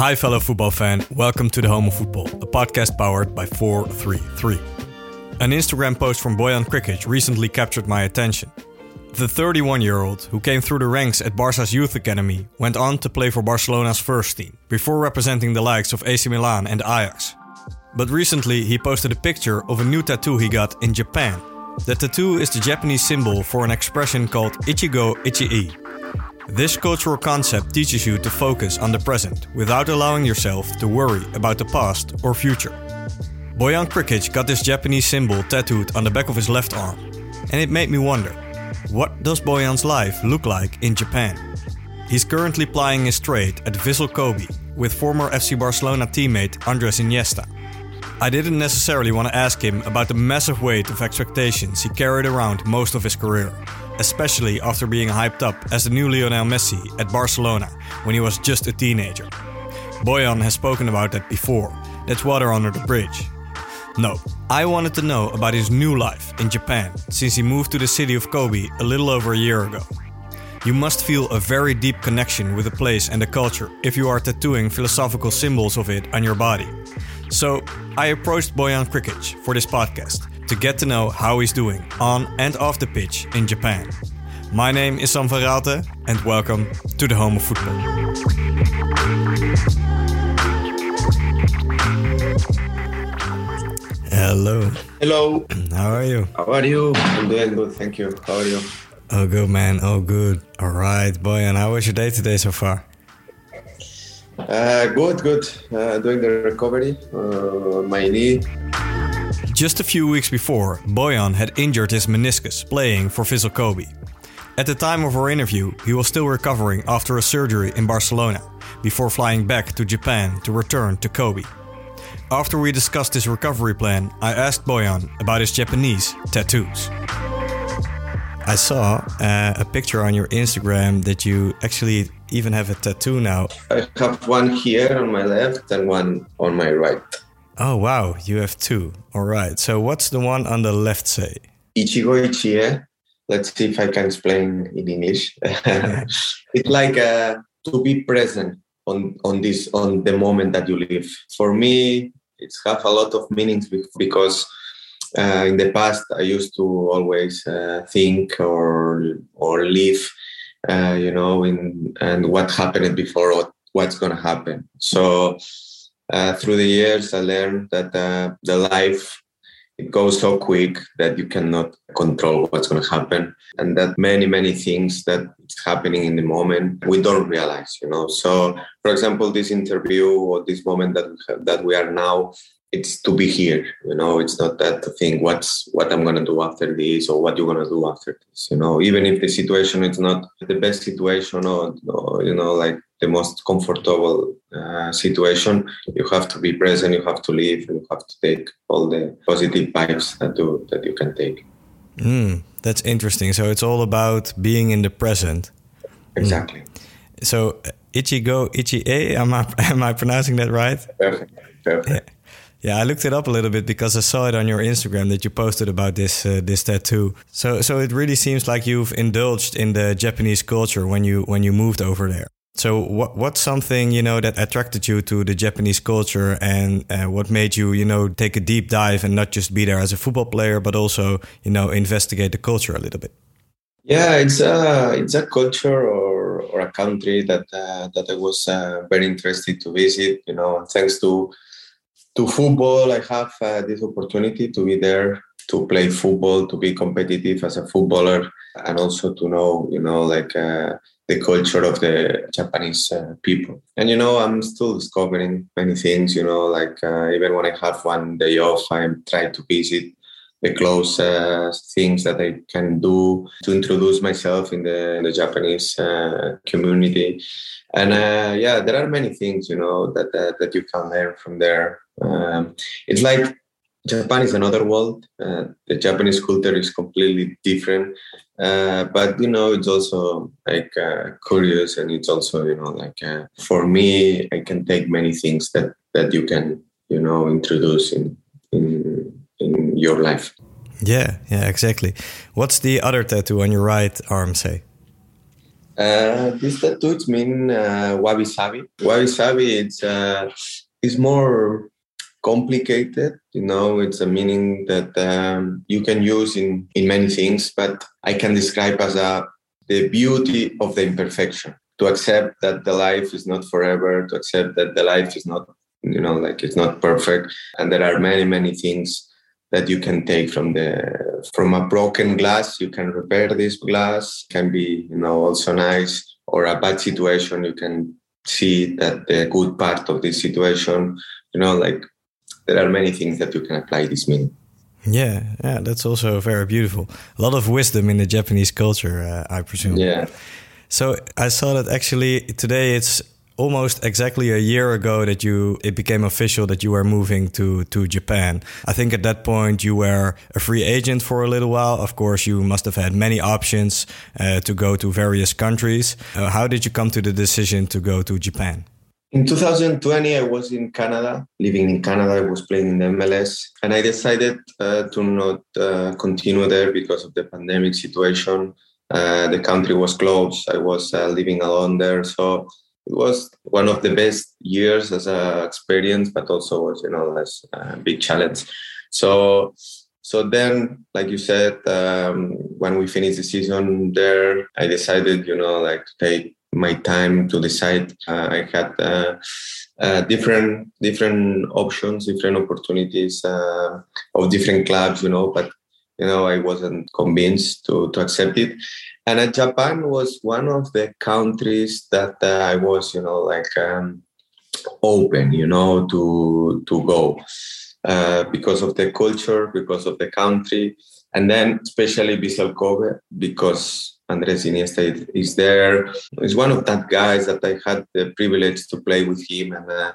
Hi, fellow football fan. Welcome to the Home of Football, a podcast powered by 433. An Instagram post from Bojan Krkic recently captured my attention. The 31 year old, who came through the ranks at Barca's youth academy, went on to play for Barcelona's first team, before representing the likes of AC Milan and Ajax. But recently, he posted a picture of a new tattoo he got in Japan. The tattoo is the Japanese symbol for an expression called Ichi-go Ichi-e, this cultural concept teaches you to focus on the present without allowing yourself to worry about the past or future. Bojan Krkic got this Japanese symbol tattooed on the back of his left arm, and it made me wonder what does Bojan's life look like in Japan? He's currently plying his trade at Vissel Kobe with former FC Barcelona teammate Andres Iniesta. I didn't necessarily want to ask him about the massive weight of expectations he carried around most of his career, especially after being hyped up as the new Lionel Messi at Barcelona when he was just a teenager. Bojan has spoken about that before, that's water under the bridge. No, I wanted to know about his new life in Japan since he moved to the city of Kobe a little over a year ago. You must feel a very deep connection with the place and the culture if you are tattooing philosophical symbols of it on your body. So, I approached Bojan Krkic for this podcast to get to know how he's doing on and off the pitch in Japan. My name is Sam van Raalte, and welcome to the home of football. Hello, Hello, how are you? how are you? I'm doing good, thank you. How are you? Oh, good, man. Oh, good. All right, Bojan, how was your day today so far? Uh, good, good. Uh, doing the recovery uh, my knee. Just a few weeks before, Bojan had injured his meniscus playing for Vissel Kobe. At the time of our interview, he was still recovering after a surgery in Barcelona before flying back to Japan to return to Kobe. After we discussed his recovery plan, I asked Bojan about his Japanese tattoos. I saw uh, a picture on your Instagram that you actually even have a tattoo now. I have one here on my left and one on my right. Oh, wow, you have two. All right, so what's the one on the left say? Ichi-go Ichi-e. Let's see if I can explain in English. it's like uh, to be present on on this on the moment that you live. For me, it's have a lot of meanings because uh, in the past I used to always uh, think or or live, uh, you know, in and what happened before, or what's to happen. So uh, through the years, I learned that uh, the life it goes so quick that you cannot control what's going to happen, and that many many things that it's happening in the moment we don't realize, you know. So, for example, this interview or this moment that we have, that we are now it's to be here you know? It's not that to think what's what i'm going to do after this or what you're going to do after this you know? Even if the situation is not the best situation or, or you know like the most comfortable uh, situation you have to be present you have to live you have to take all the positive vibes that you that you can take Mm, that's interesting. So it's all about being in the present. exactly. So Ichi-go Ichi-e, am I am I pronouncing that right? Perfect. Perfect. Yeah. Yeah, I looked it up a little bit because I saw it on your Instagram that you posted about this uh, this tattoo. So so it really seems like you've indulged in the Japanese culture when you when you moved over there. So what what's something you know that attracted you to the Japanese culture and uh, what made you you know take a deep dive and not just be there as a football player but also you know investigate the culture a little bit? Yeah, it's a it's a culture or or a country that uh, that I was uh, very interested to visit. You know, thanks to to football, I have uh, this opportunity to be there to play football, to be competitive as a footballer, and also to know, you know, like uh, the culture of the Japanese uh, people. And you know, I'm still discovering many things. You know, like uh, even when I have one day off, I try to visit the close uh, things that I can do to introduce myself in the, in the Japanese uh, community. And uh, yeah, there are many things, you know, that, that, that you can learn from there. Um, it's like Japan is another world. Uh, the Japanese culture is completely different, uh, but you know it's also like uh, curious, and it's also you know like uh, for me, I can take many things that that you can you know introduce in in in your life. Yeah, yeah, exactly. What's the other tattoo on your right arm say? Uh, this tattoo it's mean uh, wabi sabi. Wabi sabi it's uh, it's more complicated you know it's a meaning that um, you can use in in many things but i can describe as a the beauty of the imperfection. To accept that the life is not forever to accept that the life is not you know like it's not perfect and there are many many things that you can take from the from a broken glass you can repair this glass can be you know also nice or a bad situation you can see that the good part of this situation you know like there are many things that you can apply this meaning. Yeah, yeah, that's also very beautiful. A lot of wisdom in the Japanese culture, uh, I presume. Yeah. So I saw that actually today it's almost exactly a year ago that you it became official that you were moving to to Japan. I think at that point you were a free agent for a little while. Of course, you must have had many options uh, to go to various countries. Uh, how did you come to the decision to go to Japan? In 2020, I was in Canada, living in Canada. I was playing in the MLS, and I decided uh, to not uh, continue there because of the pandemic situation. Uh, the country was closed. I was uh, living alone there, so it was one of the best years as an experience, but also was you know as a big challenge. So, so then, like you said, um, when we finished the season there, I decided you know like to take my time to decide. Uh, I had uh, uh, different different options, different opportunities uh, of different clubs, you know, but you know I wasn't convinced to to accept it. And uh, Japan was one of the countries that uh, I was, you know, like um, open, you know, to to go because of the culture, because of the country, and then especially Vissel Kobe because Andres Iniesta is there. He's one of that guys that I had the privilege to play with him and uh,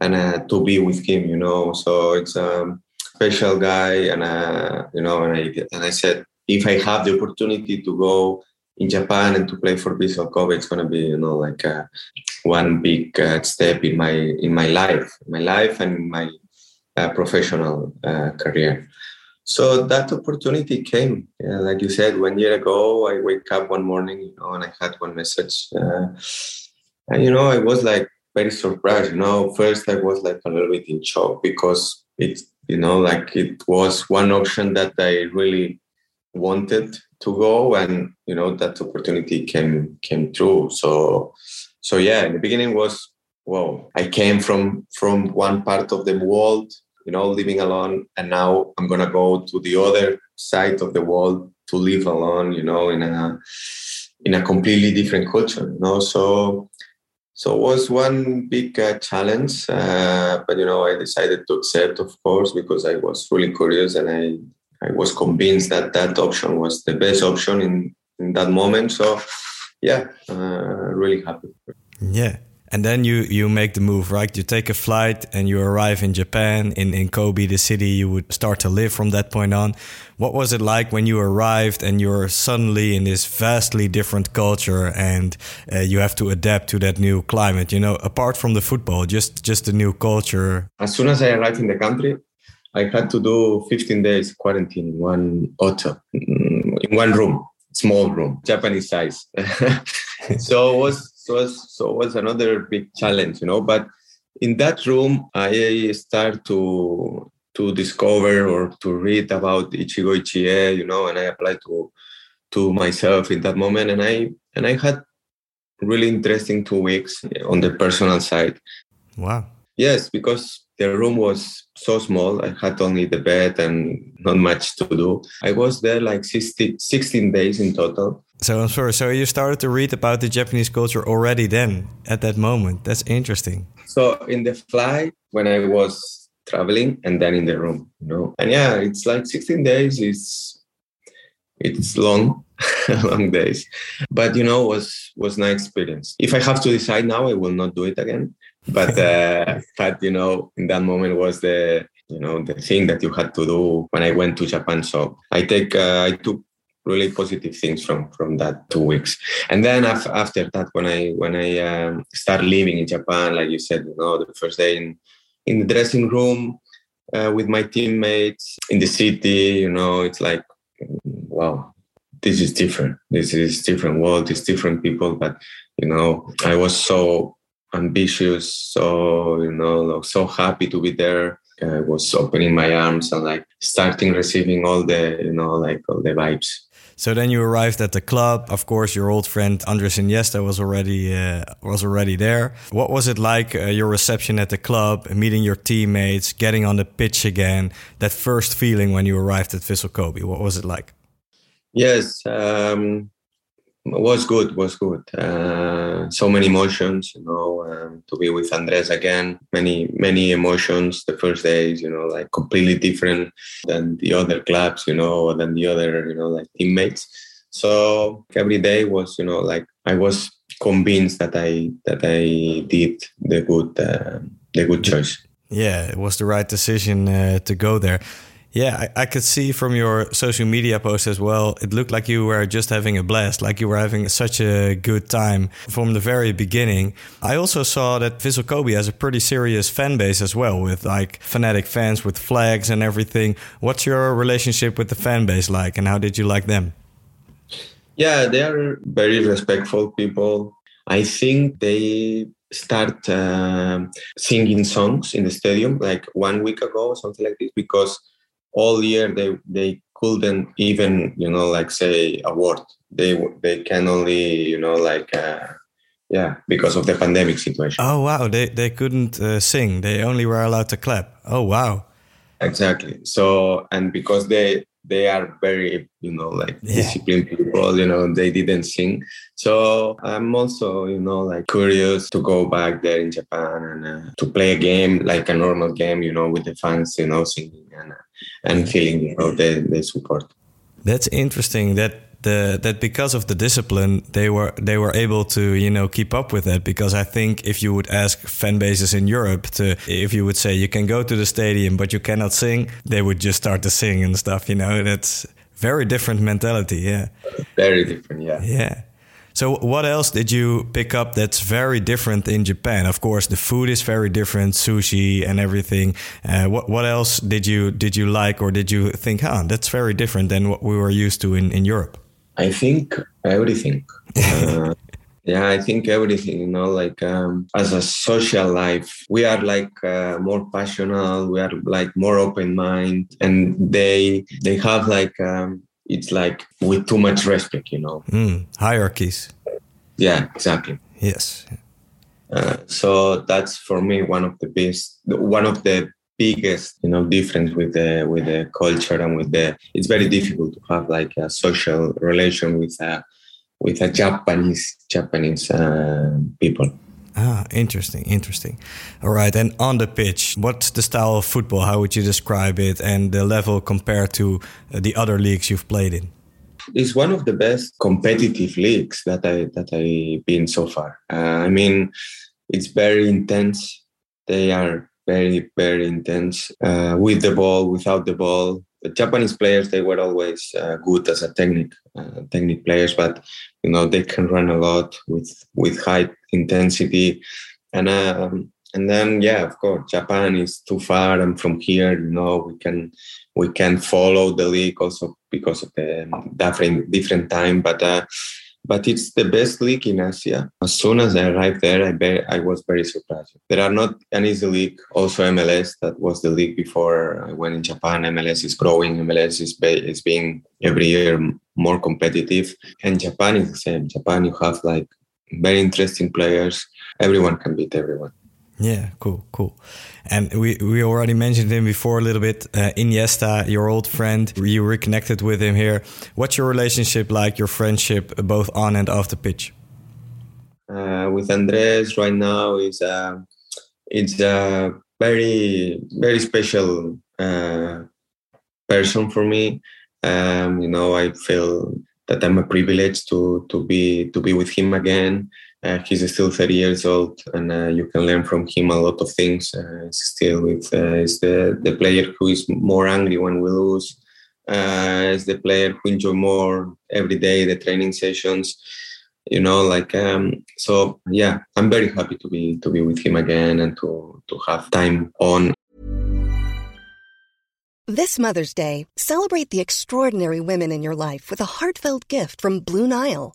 and uh, to be with him. You know, so it's a special guy, and uh, you know, and I and I said if I have the opportunity to go in Japan and to play for Vissel Kobe, it's gonna be you know like uh, one big uh, step in my in my life, my life and my uh, professional career. So that opportunity came, like you said, one year ago. I wake up one morning, you know, and I had one message, uh, and you know, I was like very surprised. You know, first I was like a little bit in shock because it, you know, like it was one option that I really wanted to go, and you know, that opportunity came came true. So, so yeah, in the beginning was well, I came from from one part of the world you know, living alone. And now I'm to go to the other side of the world to live alone, you know, in a, in a completely different culture, you know. So, so it was one big uh, challenge, uh, but you know, I decided to accept, of course, because I was really curious and I, I was convinced that that option was the best option in, in that moment. So, yeah, uh, really happy. Yeah. And then you you make the move, right? You take a flight and you arrive in Japan, in in Kobe, the city you would start to live from that point on. What was it like when you arrived and you're suddenly in this vastly different culture and uh, you have to adapt to that new climate? You know, apart from the football, just just the new culture. As soon as I arrived in the country, I had to do 15 days quarantine in one hotel, mm, in one room, small room, Japanese size. so it was so was, so was another big challenge, you know. But in that room, I start to to discover or to read about Ichi-go Ichi-e, you know, and I applied to to myself in that moment, and I and I had really interesting two weeks on the personal side. Wow. Yes, because the room was so small. I had only the bed and not much to do. I was there like 60, 16 days in total. So I'm sorry. So you started to read about the Japanese culture already then, at that moment. That's interesting. So in the flight, when I was traveling, and then in the room, you know, and yeah, it's like 16 days. It's it's long, long days, but you know, was was nice experience. If I have to decide now, I will not do it again but uh, but you know in that moment was the you know the thing that you had to do when I went to Japan. So I take uh, I took really positive things from from that two weeks, and then af- after that when I when I um, start living in Japan, like you said, you know the first day in in the dressing room uh, with my teammates in the city, you know it's like wow. This is different. This is different world. It's different people, but you know, I was so ambitious, so you know, so happy to be there. I was opening my arms and like starting receiving all the you know like all the vibes. So then you arrived at the club. Of course, your old friend Andres Iniesta was already uh, was already there. What was it like uh, your reception at the club, meeting your teammates, getting on the pitch again? That first feeling when you arrived at Vissel Kobe. What was it like? Yes, um, was good was good. Uh, so many emotions you know um, to be with andres again. Many many emotions the first days you know like completely different than the other clubs you know than the other you know like teammates. So every day was you know like i was convinced that i that i did the good uh, the good choice. Yeah it was the right decision uh, to go there yeah, I, I, could see from your social media post as well. It looked like you were just having a blast, like you were having such a good time from the very beginning. I also saw that Vissel Kobe has a pretty serious fan base as well, with like fanatic fans with flags and everything. What's your relationship with the fan base like, and how did you like them? Yeah, they are very respectful people. I think they start uh, singing songs in the stadium like one week ago or something like this because all year they they couldn't even you know like say a word. They they can only you know like uh, yeah because of the pandemic situation. Oh wow. They they couldn't uh, sing. They only were allowed to clap. Oh wow. Exactly. So and because they they are very you know like yeah. disciplined people you know they didn't sing. So i'm also you know like curious to go back there in japan and uh, to play a game like a normal game you know with the fans you know singing and uh, and feeling you know the, the support. That's interesting that the, that because of the discipline they were they were able to you know keep up with that. Because I think if you would ask fan bases in Europe to if you would say you can go to the stadium but you cannot sing they would just start to sing and stuff you know? That's very different mentality yeah. Very different yeah. Yeah so, what else did you pick up that's very different in Japan? Of course, the food is very different, sushi and everything. Uh, what what else did you did you like, or did you think, huh, that's very different than what we were used to in in Europe? I think everything. Uh, yeah, I think everything. You know, like um, as a social life, we are like uh, more passionate. We are like more open mind, and they they have like um, it's like with too much respect, you know. Mm, hierarchies. Yeah, exactly. Yes. Uh, so that's for me one of the best, one of the biggest, you know, difference with the with the culture and with the. It's very difficult to have like a social relation with a with a Japanese Japanese uh, people. Ah, interesting, interesting. All right, and on the pitch, what's the style of football? How would you describe it, and the level compared to uh, the other leagues you've played in? It's one of the best competitive leagues that I that I've been so far. Uh, I mean, it's very intense. They are very very intense uh, with the ball, without the ball. The Japanese players they were always uh, good as a technique uh, technique players, but you know they can run a lot with with high intensity, and um, and then yeah, of course Japan is too far, and from here you know we can we can follow the league also because of the different different time, but uh, but it's the best league in Asia. As soon as I arrived there, I, be- I was very surprised. There are not an easy league. Also, MLS, that was the league before I went in Japan. MLS is growing. MLS is, be- is being every year more competitive. And Japan is the same. Japan, you have like very interesting players. Everyone can beat everyone. Yeah, cool, cool. And we, we already mentioned him before a little bit. Uh, Iniesta, your old friend, you reconnected with him here. What's your relationship like, your friendship, both on and off the pitch? Uh, with Andres right now is uh, it's a very very special uh, person for me. Um, you know, I feel that I'm a privilege to to be to be with him again. Uh, he's still 30 years old, and uh, you can learn from him a lot of things. Uh, still, with uh, is the the player who is more angry when we lose. Uh, is the player who enjoy more every day the training sessions. You know, like um, so. Yeah, I'm very happy to be to be with him again and to to have time on. This Mother's Day, celebrate the extraordinary women in your life with a heartfelt gift from Blue Nile.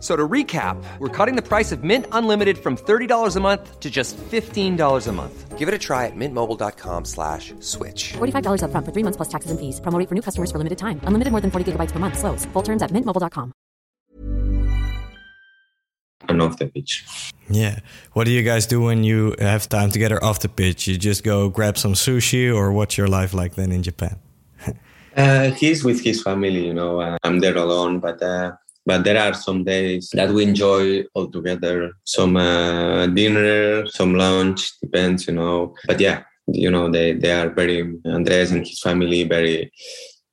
So to recap, we're cutting the price of Mint Unlimited from $30 a month to just $15 a month. Give it a try at mintmobile.com slash switch. $45 upfront for three months plus taxes and fees. Promote for new customers for limited time. Unlimited more than 40 gigabytes per month. Slows. Full terms at mintmobile.com. and off the pitch. Yeah. What do you guys do when you have time together off the pitch? You just go grab some sushi, or what's your life like then in Japan? Uh, he's with his family, you know. Uh, I'm there alone, but uh, but there are some days that we enjoy all together. Some uh, dinner, some lunch, depends, you know. But yeah, you know, they they are very Andres and his family very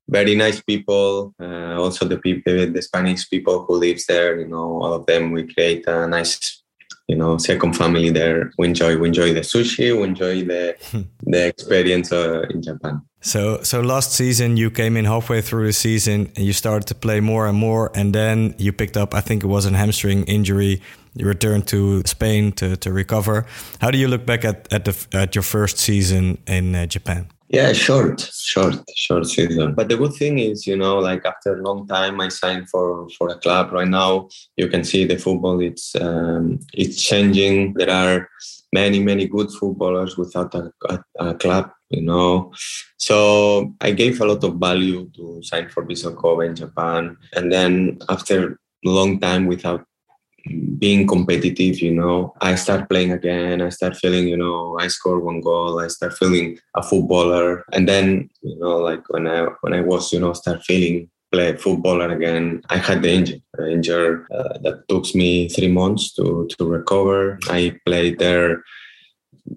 very nice people. Uh, also the people, the Spanish people who lives there, you know, all of them. We create a nice, you know, second family there. We enjoy, we enjoy the sushi, we enjoy the the experience uh, in Japan. So, so last season you came in halfway through the season and you started to play more and more, and then you picked up, I think it was a hamstring injury. You returned to Spain to, to recover. How do you look back at at the at your first season in uh, Japan? Yeah, short, short, short season. But the good thing is, you know, like after a long time, I signed for for a club. Right now, you can see the football. It's um, it's changing. There are many many good footballers without a, a, a club. You know, so I gave a lot of value to sign for Vissel in Japan, and then after a long time without being competitive, you know, I start playing again. I start feeling, you know, I score one goal. I start feeling a footballer. And then, you know, like when I when I was, you know, start feeling play footballer again, I had the injury. The injury uh, that took me three months to to recover. I played there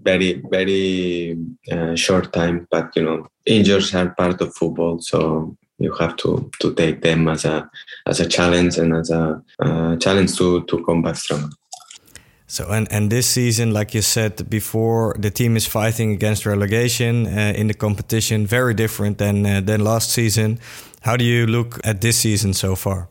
very very uh, short time, but you know, injuries are part of football. So you have to to take them as a as a challenge and as a uh, challenge to to come back strong. So and and this season, like you said before, the team is fighting against relegation uh, in the competition. Very different than uh, than last season. How do you look at this season so far?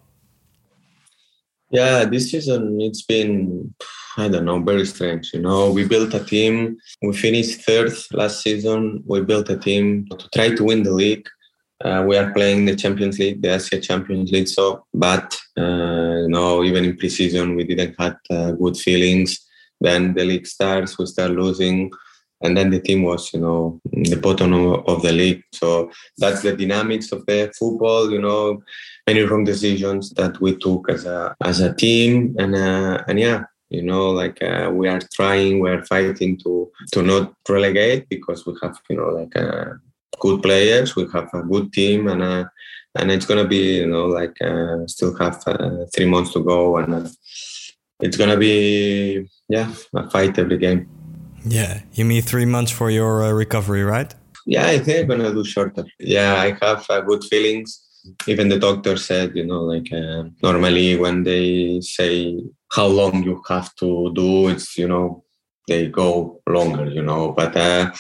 Yeah, this season it's been I don't know, very strange. You know, we built a team. We finished third last season. We built a team to try to win the league. Uh, we are playing the Champions League, the Asia Champions League. So, but uh, you know, even in preseason, we didn't have uh, good feelings. Then the league starts, we start losing. and then the team was you know the bottom of, the league so that's the dynamics of the football you know many wrong decisions that we took as a as a team and uh, and yeah you know like uh, we are trying we are fighting to to not relegate because we have you know like uh, good players we have a good team and uh, and it's gonna be you know like uh, still have uh, three months to go and uh, it's gonna be yeah a fight every game. Yeah you mean three months for your uh, recovery right? Yeah i think i'm gonna do shorter. Yeah i have uh, good feelings even the doctor said you know like uh, normally when they say how long you have to do it's you know they go longer you know but uh,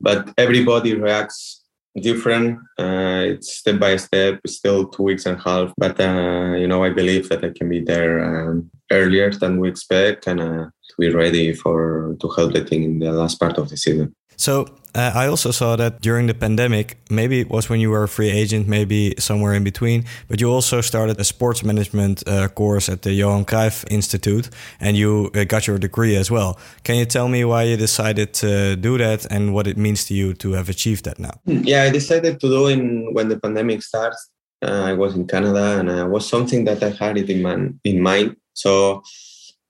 but everybody reacts different uh, it's step by step still two weeks and a half but uh, you know i believe that i can be there um, earlier than we expect and uh, to be ready for to help the team in the last part of the season. So uh, I also saw that during the pandemic, maybe it was when you were a free agent, maybe somewhere in between, but you also started a sports management uh, course at the Johan Cruyff Institute and you uh, got your degree as well. Can you tell me why you decided to do that and what it means to you to have achieved that now? Hmm, yeah, I decided to do in when the pandemic starts. Uh, I was in Canada and it was something that I had it in, man, in mind. So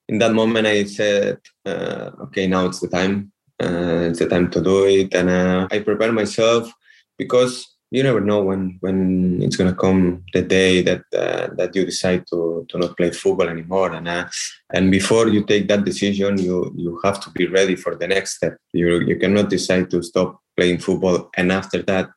in that moment, I said, uh, okay, now it's the time uh, it's the time to do it and uh, i prepare myself because you never know when when it's gonna come the day that uh, that you decide to to not play football anymore and uh, and before you take that decision you you have to be ready for the next step. You you cannot decide to stop playing football and after that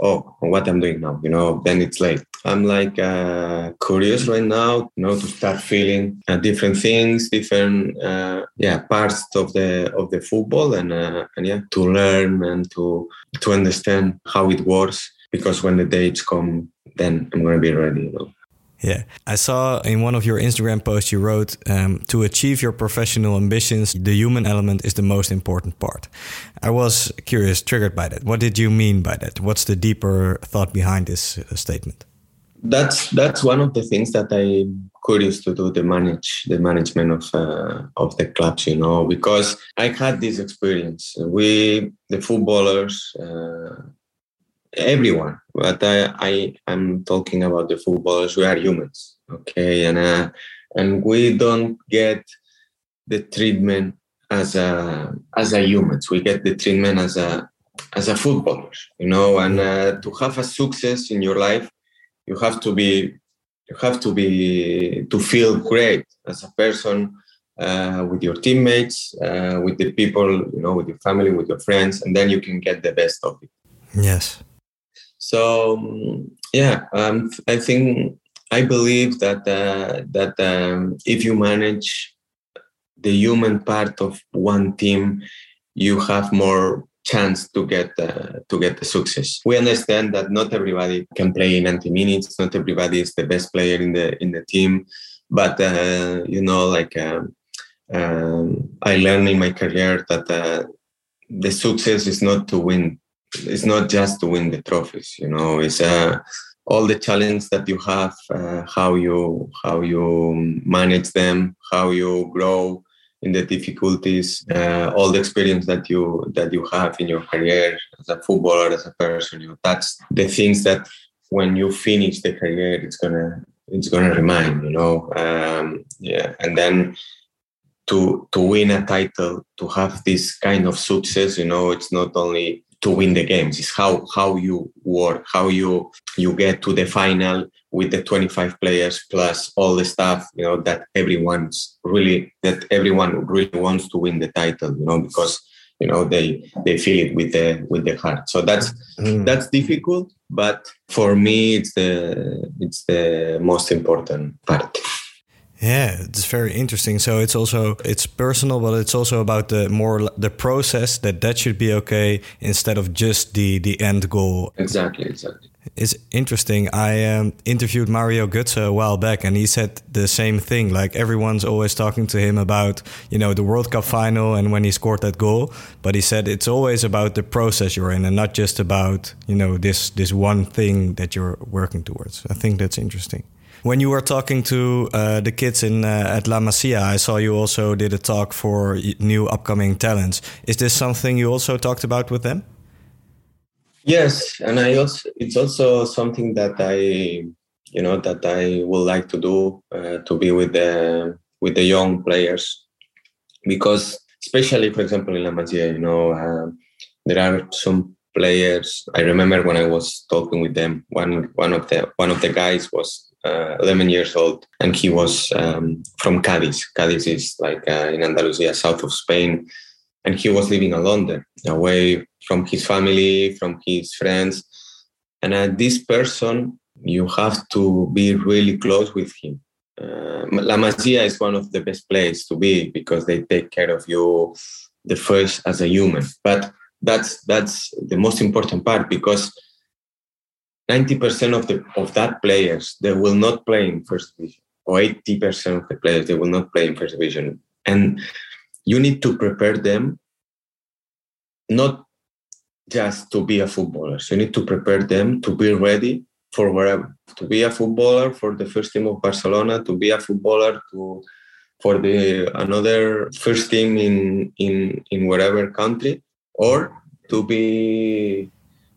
oh what i'm doing now you know then it's late i'm like uh, curious right now you know to start feeling uh, different things different uh, yeah parts of the of the football and uh, and yeah to learn and to to understand how it works because when the dates come then i'm gonna be ready you know yeah. I saw in one of your Instagram posts you wrote um, to achieve your professional ambitions, the human element is the most important part. I was curious, triggered by that. What did you mean by that? What's the deeper thought behind this uh, statement? That's that's one of the things that I'm curious to do the manage the management of uh, of the clubs, you know, because I had this experience. We the footballers. Uh, everyone but I, I i'm talking about the footballers. We are humans okay? And uh, and we don't get the treatment as a as a humans. We get the treatment as a as a footballer you know? And uh, to have a success in your life you have to be you have to be to feel great as a person uh, with your teammates uh, with the people you know with your family with your friends and then you can get the best of it. Yes so yeah, um, I think I believe that uh, that um, if you manage the human part of one team, you have more chance to get uh, to get the success. We understand that not everybody can play in 90 minutes. Not everybody is the best player in the in the team, but uh, you know, like um, um, I learned in my career that uh, the success is not to win it's not just to win the trophies you know it's uh, all the challenge that you have uh, how you how you manage them how you grow in the difficulties uh, all the experience that you that you have in your career as a footballer as a person you know, that's the things that when you finish the career it's gonna it's gonna remind you know um, yeah and then to to win a title to have this kind of success you know it's not only to win the games. Is how how you work how you you get to the final with the 25 players plus all the stuff you know that everyone's really that everyone really wants to win the title you know because you know they they feel it with the with the heart. So that's mm. that's difficult but for me it's the it's the most important part yeah, it's very interesting. So it's also it's personal, but it's also about the more the process that that should be okay instead of just the the end goal. Exactly, exactly. It's interesting. I um, interviewed Mario Götze a while back, and he said the same thing. Like everyone's always talking to him about you know the World Cup final and when he scored that goal, but he said it's always about the process you're in and not just about you know this this one thing that you're working towards. I think that's interesting. When you were talking to uh, the kids in uh, at La Masia, I saw you also did a talk for new upcoming talents. Is this something you also talked about with them? Yes, and I also it's also something that I you know that I would like to do uh, to be with the with the young players because especially for example in La Masia, you know, uh, there are some players. I remember when I was talking with them, one one of the one of the guys was uh, 11 years old, and he was um, from Cadiz. Cadiz is like uh, in Andalusia, south of Spain, and he was living in London, away from his family, from his friends. And uh, this person, you have to be really close with him. Uh, La Masia is one of the best places to be because they take care of you the first as a human. But that's that's the most important part because 90% of the of that players they will not play in first division or 80% of the players they will not play in first division and you need to prepare them not just to be a footballer so you need to prepare them to be ready for wherever to be a footballer for the first team of barcelona to be a footballer to for the another first team in in in whatever country or to be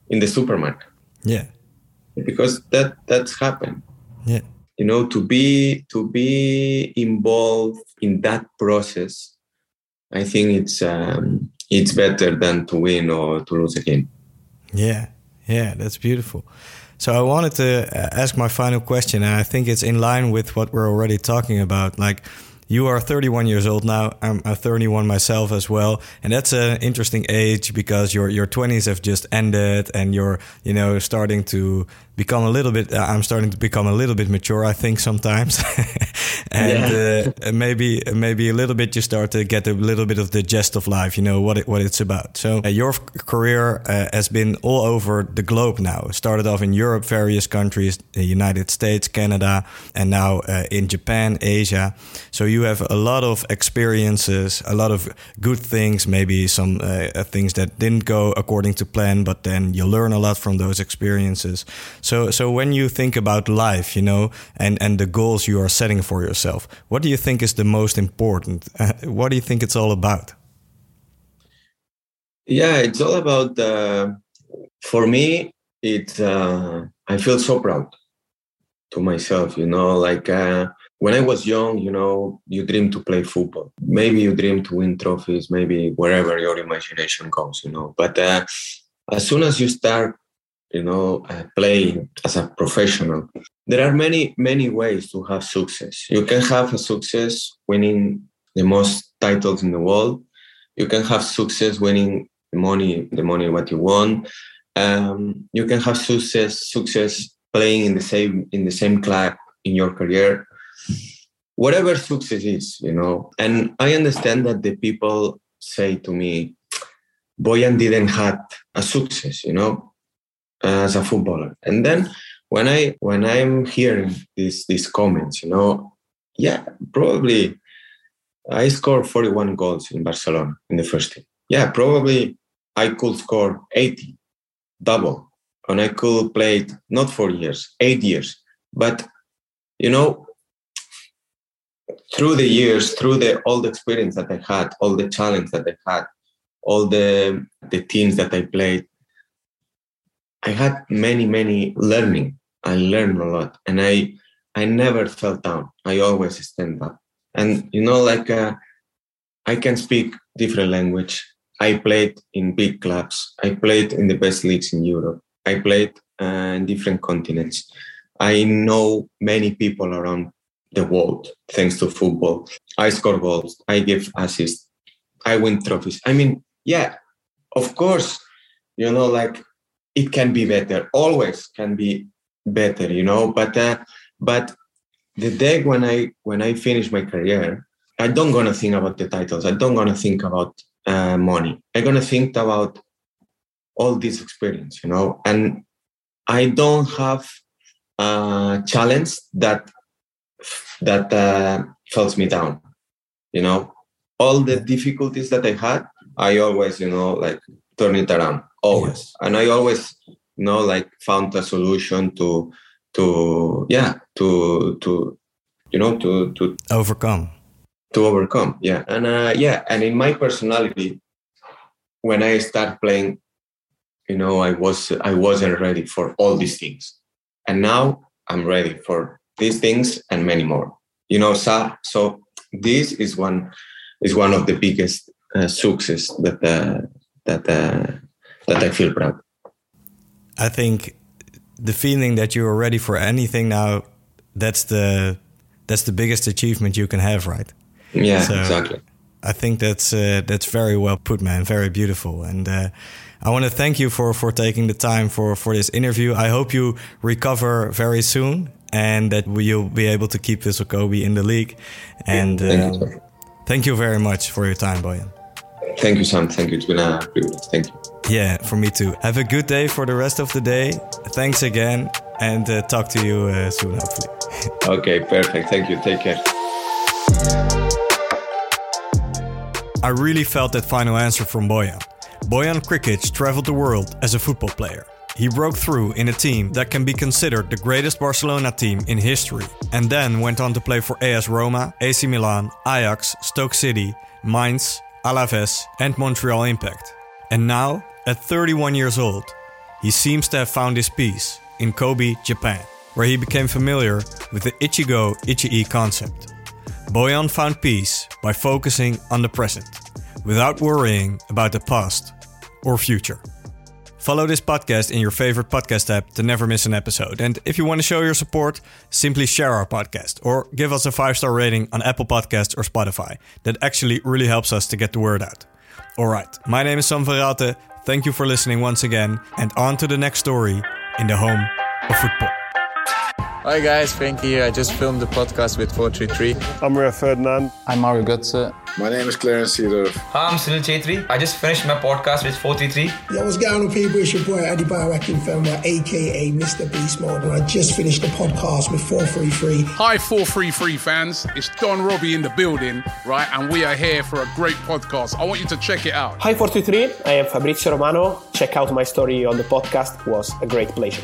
in the supermarket. Yeah. Because that that's happened. Yeah. You know, to be to be involved in that process, I think it's um, it's better than to win or to lose a game. Yeah, yeah, that's beautiful. So I wanted to uh, ask my final question, and I think it's in line with what we're already talking about. Like, you are 31 years old now. I'm 31 myself as well, and that's an interesting age because your your 20s have just ended, and you're you know starting to become a little bit. Uh, I'm starting to become a little bit mature, I think sometimes, and yeah. uh, maybe maybe a little bit you start to get a little bit of the gist of life. You know what it, what it's about. So uh, your career uh, has been all over the globe now. It started off in Europe, various countries, the United States, Canada, and now uh, in Japan, Asia. So you have a lot of experiences, a lot of good things, maybe some uh, things that didn't go according to plan, but then you learn a lot from those experiences. So, so when you think about life, you know, and and the goals you are setting for yourself, what do you think is the most important? Uh, what do you think it's all about? Yeah, it's all about. Uh, for me, it. Uh, I feel so proud to myself. You know, like uh, when I was young, you know, you dream to play football. Maybe you dream to win trophies. Maybe wherever your imagination goes, you know. But uh, as soon as you start you know, uh, playing as a professional. There are many, many ways to have success. You can have a success winning the most titles in the world. You can have success winning the money, the money what you want. Um, you can have success, success playing in the same in the same club in your career. Whatever success is, you know. And I understand that the people say to me, Bojan didn't have a success, you know as a footballer. And then when I when I'm hearing these these comments, you know, yeah, probably I scored 41 goals in Barcelona in the first team. Yeah, probably I could score 80, double, and I could play not four years, eight years. But you know, through the years, through the all the experience that I had, all the challenge that I had, all the the teams that I played, I had many, many learning. I learned a lot, and I I never fell down. I always stand up. And you know, like uh, I can speak different language. I played in big clubs. I played in the best leagues in Europe. I played uh, in different continents. I know many people around the world thanks to football. I score goals. I give assists. I win trophies. I mean, yeah, of course, you know, like it can be better. Always can be better you know? But uh, but the day when i when i finish my career i don't gonna think about the titles. I don't gonna think about uh, money. I'm gonna think about all this experience you know? And i don't have a challenge that that uh, falls me down you know? All the difficulties that i had i always you know like turn it around always. And I always, you know, like found a solution to to yeah to to you know to to overcome. To overcome yeah. And uh, yeah and in my personality when i start playing you know i was i wasn't ready for all these things. And now i'm ready for these things and many more. You know so so this is one is one of the biggest uh, success that uh, that uh, that i feel proud i think the feeling that you are ready for anything now that's the that's the biggest achievement you can have right yeah so exactly i think that's uh, that's very well put man very beautiful and uh, I want to thank you for for taking the time for for this interview. I hope you recover very soon and that you'll be able to keep Vissel Kobe in the league. And thank, you, uh, thank you very much for your time, Bojan. Thank you, Sam. Thank you. It's been a privilege. Thank you. Yeah, for me too. Have a good day for the rest of the day. Thanks again, and uh, talk to you uh, soon, hopefully. okay, perfect. Thank you. Take care. I really felt that final answer from Bojan. Bojan Krkic traveled the world as a football player. He broke through in a team that can be considered the greatest Barcelona team in history, and then went on to play for AS Roma, AC Milan, Ajax, Stoke City, Mainz, Alaves, and Montreal Impact. And now, at 31 years old, he seems to have found his peace in Kobe, Japan, where he became familiar with the Ichi-go Ichi-e concept. Bojan found peace by focusing on the present, without worrying about the past or future. Follow this podcast in your favorite podcast app to never miss an episode. And if you want to show your support, simply share our podcast or give us a five star rating on Apple Podcasts or Spotify. That actually really helps us to get the word out. All right, my name is Sam Verrate. Thank you for listening once again, and on to the next story in the home of football. Hi guys, Frankie here. I just filmed the podcast with 433. I'm Rio Ferdinand. I'm Mario Götze. My name is Clarence Seedorf. Hi, I'm Sunil Chhetri. I just finished my podcast with 433. Yo, what's going on, people? It's your boy Adebayo Akinfenwa, aka Mr. Beast Mode, and I just finished the podcast with 433. Hi, 433 fans. It's Don Robbie in the building, right? And we are here for a great podcast. I want you to check it out. Hi, 433. I am Fabrizio Romano. Check out my story on the podcast. It was a great pleasure.